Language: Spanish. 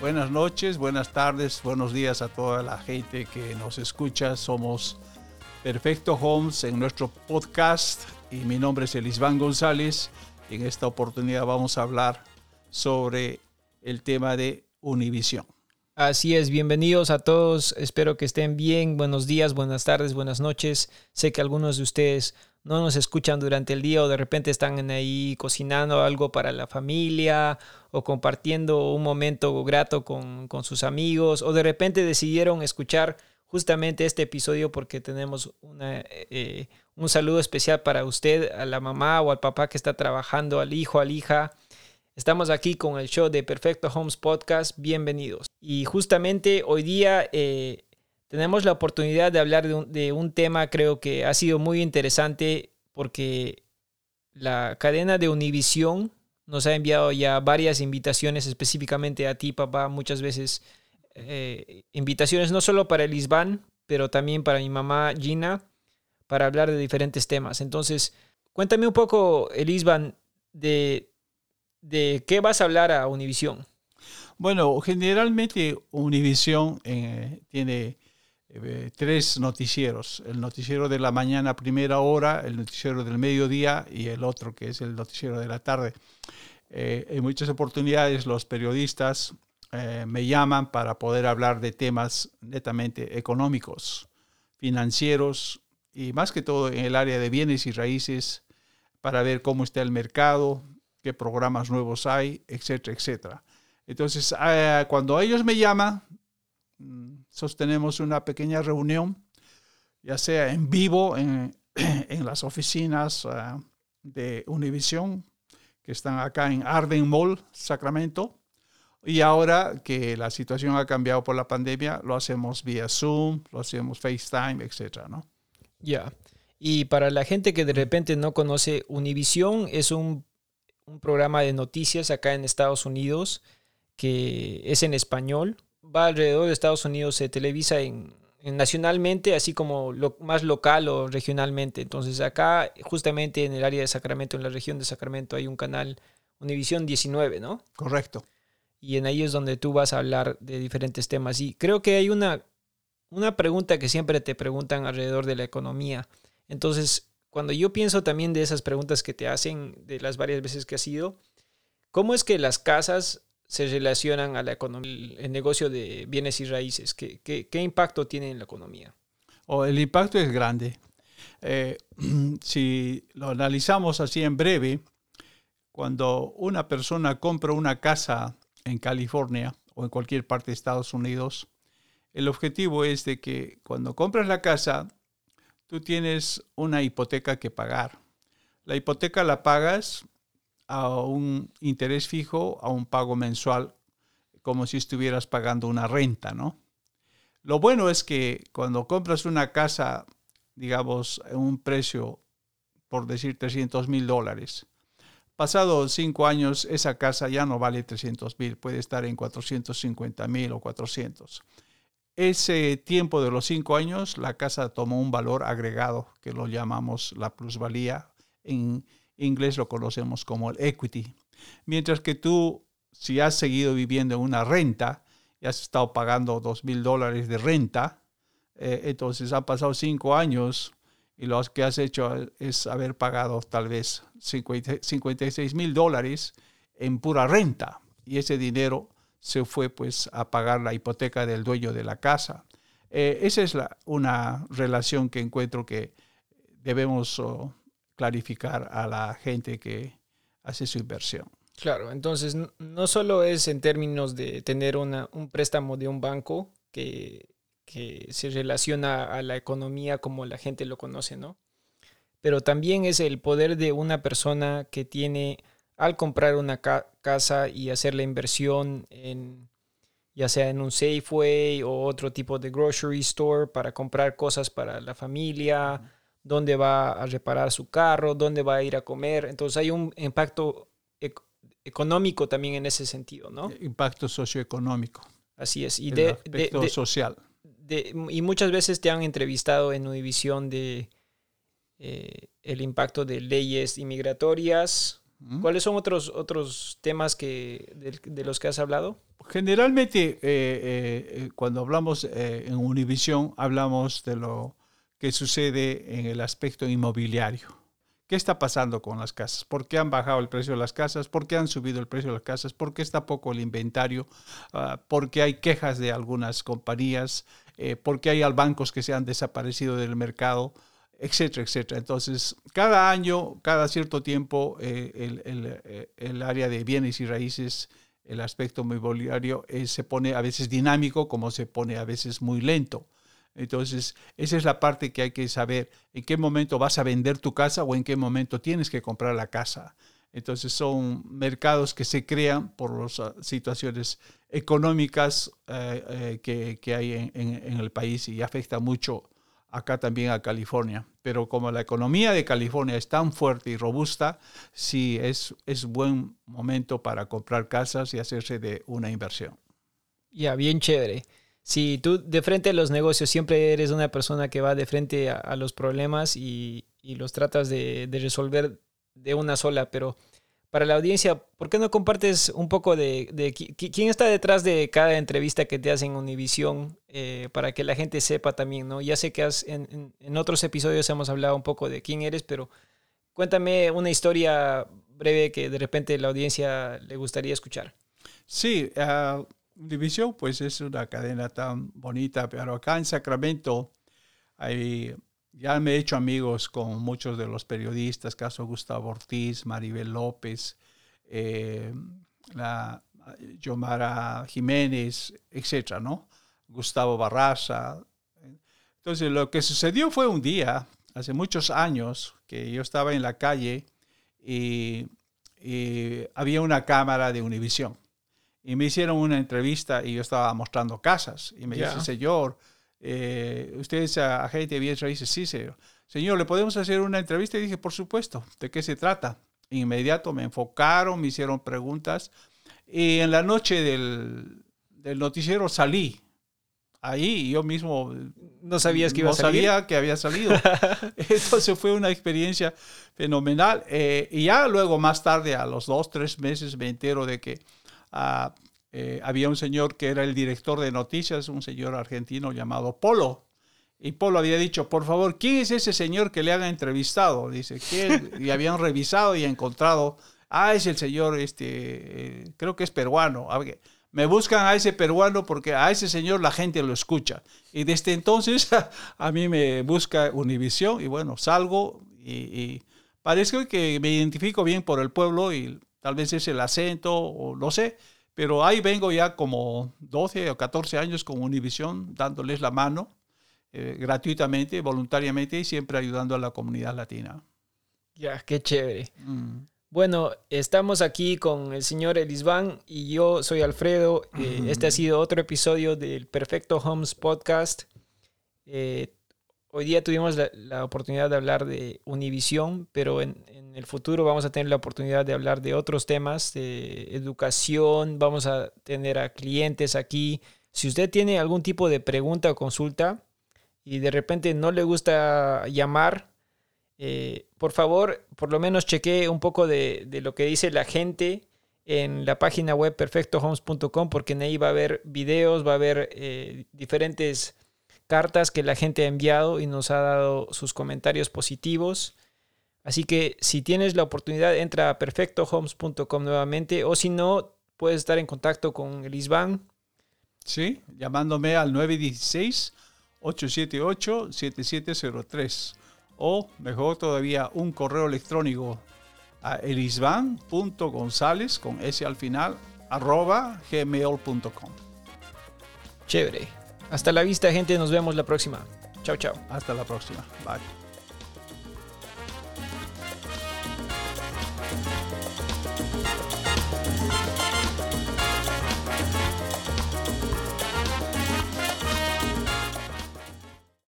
Buenas noches, buenas tardes, buenos días a toda la gente que nos escucha. Somos Perfecto Homes en nuestro podcast y mi nombre es Elisván González. En esta oportunidad vamos a hablar sobre el tema de Univision. Así es, bienvenidos a todos, espero que estén bien, buenos días, buenas tardes, buenas noches. Sé que algunos de ustedes no nos escuchan durante el día o de repente están ahí cocinando algo para la familia o compartiendo un momento grato con, sus amigos o de repente decidieron escuchar justamente este episodio porque tenemos una, eh, un saludo especial para usted, a la mamá o al papá que está trabajando, al hijo, al hija. Estamos aquí con el show de Perfecto Homes Podcast. Bienvenidos. Y justamente hoy día eh, tenemos la oportunidad de hablar de un, de un, tema creo que ha sido muy interesante porque la cadena de Univision nos ha enviado ya varias invitaciones específicamente a ti, papá, muchas veces eh, invitaciones no solo para el Isban, pero también para mi mamá Gina, para hablar de diferentes temas. Entonces, cuéntame un poco, Elisban, de, de qué vas a hablar a Univision. Bueno, generalmente Univision eh, tiene eh, tres noticieros. El noticiero de la mañana primera hora, el noticiero del mediodía y el otro que es el noticiero de la tarde. Eh, en muchas oportunidades los periodistas eh, me llaman para poder hablar de temas netamente económicos, financieros y más que todo en el área de bienes y raíces para ver cómo está el mercado, qué programas nuevos hay, etcétera, etcétera. Entonces, eh, cuando ellos me llaman, mm, sostenemos una pequeña reunión, ya sea en vivo en, en las oficinas de Univision que están acá en Arden Mall, Sacramento. Y ahora que la situación ha cambiado por la pandemia, lo hacemos vía Zoom, lo hacemos FaceTime, etcétera, ¿no? Ya. Y para la gente que de repente no conoce, Univision es un, un programa de noticias acá en Estados Unidos que es en español. Va alrededor de Estados Unidos, se televisa en nacionalmente, así como lo, más local o regionalmente. Entonces acá, justamente en el área de Sacramento, en la región de Sacramento, hay un canal Univisión 19, ¿no? Correcto. Y en ahí es donde tú vas a hablar de diferentes temas. Y creo que hay una, una pregunta que siempre te preguntan alrededor de la economía. Entonces, cuando yo pienso también de esas preguntas que te hacen, de las varias veces que has ido, ¿cómo es que las casas se relacionan a la economía, el negocio de bienes y raíces? ¿Qué, impacto tiene en la economía? Oh, el impacto es grande. Eh, si lo analizamos así en breve, cuando una persona compra una casa en California o en cualquier parte de Estados Unidos, el objetivo es de que cuando compras la casa, tú tienes una hipoteca que pagar. La hipoteca la pagas a un interés fijo, a un pago mensual, como si estuvieras pagando una renta, ¿no? Lo bueno es que cuando compras una casa, digamos, un precio, por decir 300 mil dólares, pasados cinco años esa casa ya no vale 300 mil, puede estar en 450 mil o 400. Ese tiempo de los cinco años, la casa tomó un valor agregado, que lo llamamos la plusvalía en, inglés lo conocemos como el equity. Mientras que tú, si has seguido viviendo en una renta y has estado pagando dos mil dólares de renta, eh, entonces han pasado cinco años y lo que has hecho es haber pagado tal vez 56 mil dólares en pura renta y ese dinero se fue pues a pagar la hipoteca del dueño de la casa. Eh, esa es la, una relación que encuentro que debemos oh, clarificar a la gente que hace su inversión. Claro, entonces no solo es en términos de tener un préstamo de un banco que, se relaciona a la economía como la gente lo conoce, ¿no? Pero también es el poder de una persona que tiene al comprar una casa y hacer la inversión en ya sea en un Safeway o otro tipo de grocery store para comprar cosas para la familia, dónde va a reparar su carro, dónde va a ir a comer. Entonces hay un impacto económico también en ese sentido, ¿no? Impacto socioeconómico. Así es. Y de, aspecto social. y muchas veces te han entrevistado en Univisión de eh, el impacto de leyes inmigratorias. ¿Cuáles son otros, otros temas que, de, los que has hablado? Generalmente, eh, eh, cuando hablamos en Univisión, hablamos de lo que sucede en el aspecto inmobiliario. ¿Qué está pasando con las casas? ¿Por qué han bajado el precio de las casas? ¿Por qué han subido el precio de las casas? ¿Por qué está poco el inventario? Ah, ¿Por qué hay quejas de algunas compañías? ¿Por qué hay bancos que se han desaparecido del mercado? Etcétera, etcétera. Entonces, cada año, cada cierto tiempo, eh, eh, el, área de bienes y raíces, el aspecto inmobiliario, eh, se pone a veces dinámico como se pone a veces muy lento. Entonces, esa es la parte que hay que saber, en qué momento vas a vender tu casa o en qué momento tienes que comprar la casa. Entonces, son mercados que se crean por las ah, situaciones económicas que, hay en, en, el país y afecta mucho acá también a California. Pero como la economía de California es tan fuerte y robusta, sí es, es buen momento para comprar casas y hacerse de una inversión. Ya, bien chévere. Si tú de frente a los negocios siempre eres una persona que va de frente a, los problemas y, los tratas de, de resolver de una sola, pero para la audiencia, ¿por qué no compartes un poco de, quién está detrás de cada entrevista que te hacen en Univisión eh, para que la gente sepa también, ¿no? Ya sé que has, en, otros episodios hemos hablado un poco de quién eres, pero cuéntame una historia breve que de repente la audiencia le gustaría escuchar. Sí, uh, Univisión pues es una cadena tan bonita, pero acá en Sacramento hay ya me he hecho amigos con muchos de los periodistas, caso Gustavo Ortiz, Maribel López, eh, la Yomara Jiménez, etcétera, ¿no? Gustavo Barraza. Entonces, lo que sucedió fue un día, hace muchos años, que yo estaba en la calle y, había una cámara de Univisión. Y me hicieron una entrevista y yo estaba mostrando casas. Y me dice, señor, eh, usted es agente de bienes raíces, sí, señor. Señor, ¿le podemos hacer una entrevista? Y dije, por supuesto, ¿de qué se trata? Inmediato me enfocaron, me hicieron preguntas y en la noche del, del noticiero salí. Ahí yo mismo no sabías que iba a salir. sabía que había salido. Entonces fue una experiencia fenomenal. Eh, y ya luego más tarde, a los dos, tres meses, me entero de que uh, eh, había un señor que era el director de noticias, un señor argentino llamado Polo. Y Polo había dicho, por favor, ¿quién es ese señor que le haga entrevistado? Dice, que Y habían revisado y encontrado, ah, es el señor, este, eh, creo que es peruano. Me buscan a ese peruano porque a ese señor la gente lo escucha. Y desde entonces a mí me busca Univisión y bueno, salgo y, y parece que me identifico bien por el pueblo y tal vez es el acento o no sé pero ahí vengo ya como 12 o 14 años con Univision, dándoles la mano eh, gratuitamente, voluntariamente y siempre ayudando a la comunidad latina. Ya, qué chévere. Mm. Bueno, estamos aquí con el señor Elisban y yo soy Alfredo. Eh, este ha sido otro episodio del Perfecto Homes Podcast. Eh, hoy día tuvimos la, oportunidad de hablar de Univision, pero en, en el futuro vamos a tener la oportunidad de hablar de otros temas, de educación, vamos a tener a clientes aquí. Si usted tiene algún tipo de pregunta o consulta y de repente no le gusta llamar, eh, por favor, por lo menos chequee un poco de, lo que dice la gente en la página web perfectohomes.com porque en ahí va a haber videos, va a haber eh, diferentes cartas que la gente ha enviado y nos ha dado sus comentarios positivos. Así que si tienes la oportunidad, entra a perfectohomes.com nuevamente o si no, puedes estar en contacto con el ISBAN. Sí, llamándome al 916-878-7703 o mejor todavía un correo electrónico a elisban.gonzález con S al final arroba gmail.com. Chévere. Hasta la vista gente, nos vemos la próxima. Chao, chao. Hasta la próxima. Bye.